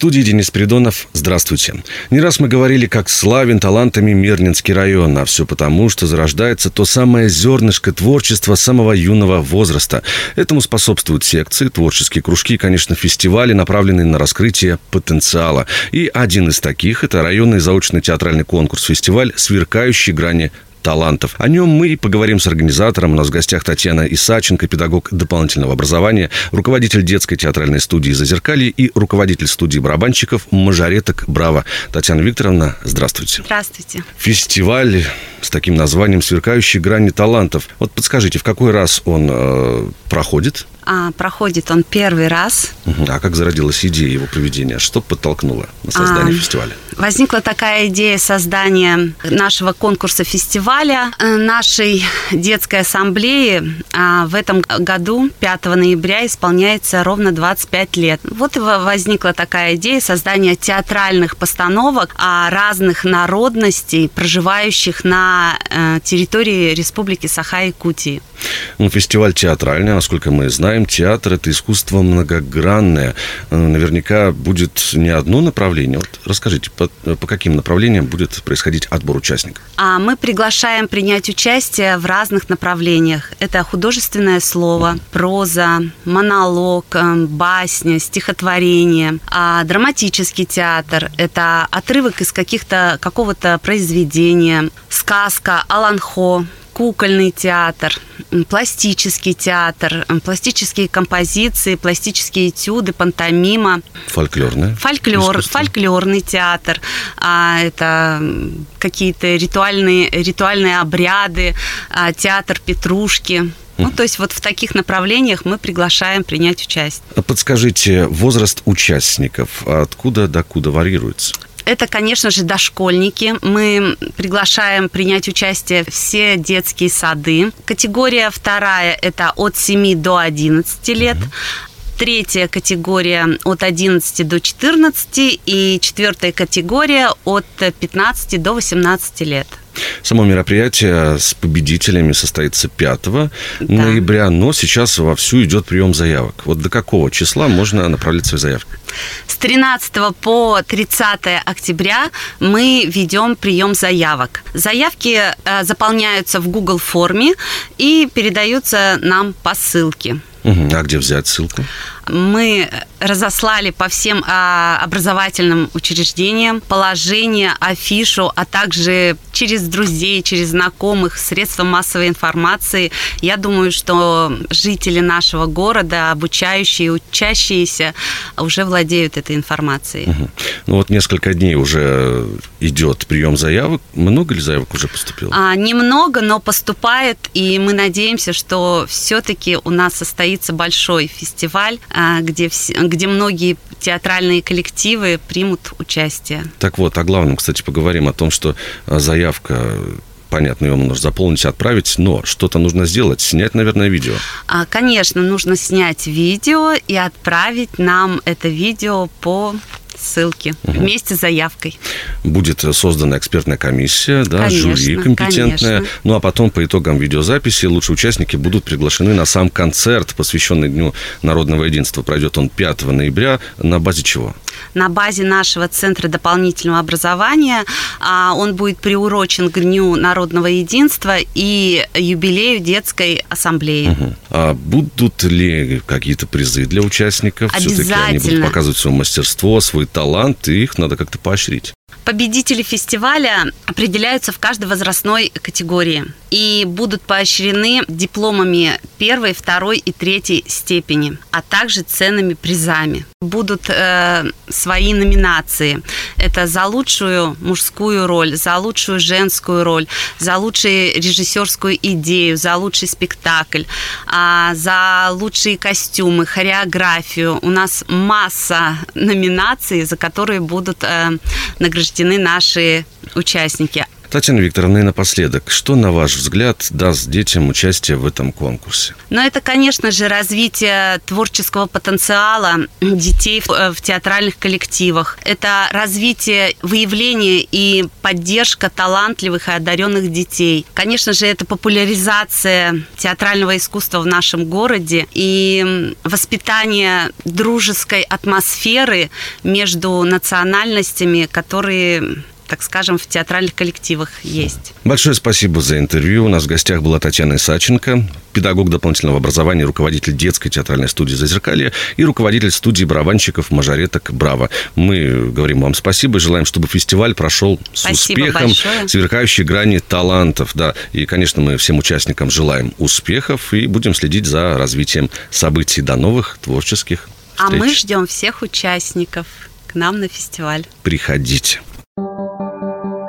студии Денис Придонов. Здравствуйте. Не раз мы говорили, как славен талантами Мирнинский район, а все потому, что зарождается то самое зернышко творчества самого юного возраста. Этому способствуют секции, творческие кружки конечно, фестивали, направленные на раскрытие потенциала. И один из таких – это районный заочный театральный конкурс-фестиваль «Сверкающие грани талантов. О нем мы и поговорим с организатором. У нас в гостях Татьяна Исаченко, педагог дополнительного образования, руководитель детской театральной студии «Зазеркалье» и руководитель студии барабанщиков «Мажореток Браво». Татьяна Викторовна, здравствуйте. Здравствуйте. Фестиваль с таким названием «Сверкающие грани талантов». Вот подскажите, в какой раз он э, проходит? А, проходит он первый раз. А как зародилась идея его проведения? Что подтолкнуло на создание а, фестиваля? Возникла такая идея создания нашего конкурса-фестиваля, э, нашей детской ассамблеи. А в этом году, 5 ноября, исполняется ровно 25 лет. Вот возникла такая идея создания театральных постановок о разных народностей, проживающих на э, территории Республики Саха-Якутии. Ну, фестиваль театральный, насколько мы знаем, театр – это искусство многогранное. Э, наверняка будет не одно направление. Вот расскажите, по, по каким направлениям будет происходить отбор участников? А мы приглашаем принять участие в разных направлениях. Это художественное слово, проза, монолог, э, басня, стихотворение, а драматический театр – это отрывок из каких-то какого-то произведения, сказка, аланхо, кукольный театр, пластический театр, пластические композиции, пластические этюды, пантомима. Фольклорный. Фольклор, фольклорный театр. А, это какие-то ритуальные, ритуальные обряды, а, театр Петрушки. Ну, то есть вот в таких направлениях мы приглашаем принять участие. Подскажите, возраст участников откуда до куда варьируется? Это, конечно же, дошкольники. Мы приглашаем принять участие все детские сады. Категория вторая – это от 7 до 11 лет. Третья категория от 11 до 14 и четвертая категория от 15 до 18 лет. Само мероприятие с победителями состоится 5 да. ноября, но сейчас вовсю идет прием заявок. Вот до какого числа можно направлять свои заявки? С 13 по 30 октября мы ведем прием заявок. Заявки э, заполняются в Google форме и передаются нам по ссылке. Угу. А где взять ссылку? Мы разослали по всем а, образовательным учреждениям положение, афишу, а также через друзей, через знакомых, средства массовой информации. Я думаю, что жители нашего города, обучающие, учащиеся, уже владеют этой информацией. Угу. Ну вот несколько дней уже идет прием заявок. Много ли заявок уже поступило? А, немного, но поступает, и мы надеемся, что все-таки у нас состоится большой фестиваль, а, где, где многие театральные коллективы примут участие. Так вот, о главном, кстати, поговорим о том, что а, заявка понятно, ее нужно заполнить, отправить, но что-то нужно сделать, снять, наверное, видео. А, конечно, нужно снять видео и отправить нам это видео по ссылки угу. вместе с заявкой. Будет создана экспертная комиссия, да, конечно, жюри компетентное. Конечно. Ну а потом по итогам видеозаписи лучшие участники будут приглашены на сам концерт, посвященный Дню народного единства. Пройдет он 5 ноября. На базе чего? На базе нашего Центра дополнительного образования. А, он будет приурочен к Дню народного единства и юбилею детской ассамблеи. Угу. А будут ли какие-то призы для участников? Все-таки они будут показывать свое мастерство, свой талант, и их надо как-то поощрить. Победители фестиваля определяются в каждой возрастной категории и будут поощрены дипломами первой, второй и третьей степени, а также ценными призами. Будут э, свои номинации. Это за лучшую мужскую роль, за лучшую женскую роль, за лучшую режиссерскую идею, за лучший спектакль, э, за лучшие костюмы, хореографию. У нас масса номинаций, за которые будут э, награждены наши участники. Татьяна Викторовна, и напоследок, что, на ваш взгляд, даст детям участие в этом конкурсе? Ну, это, конечно же, развитие творческого потенциала детей в, э, театральных коллективах. Это развитие, выявление и поддержка талантливых и одаренных детей. Конечно же, это популяризация театрального искусства в нашем городе и воспитание дружеской атмосферы между национальностями, которые так скажем, в театральных коллективах есть. Большое спасибо за интервью. У нас в гостях была Татьяна Исаченко, педагог дополнительного образования, руководитель детской театральной студии «Зазеркалье» и руководитель студии барабанщиков «Мажореток Браво». Мы говорим вам спасибо и желаем, чтобы фестиваль прошел с спасибо успехом, большое. сверкающей грани талантов. Да. И, конечно, мы всем участникам желаем успехов и будем следить за развитием событий. До новых творческих встреч. А мы ждем всех участников к нам на фестиваль. Приходите.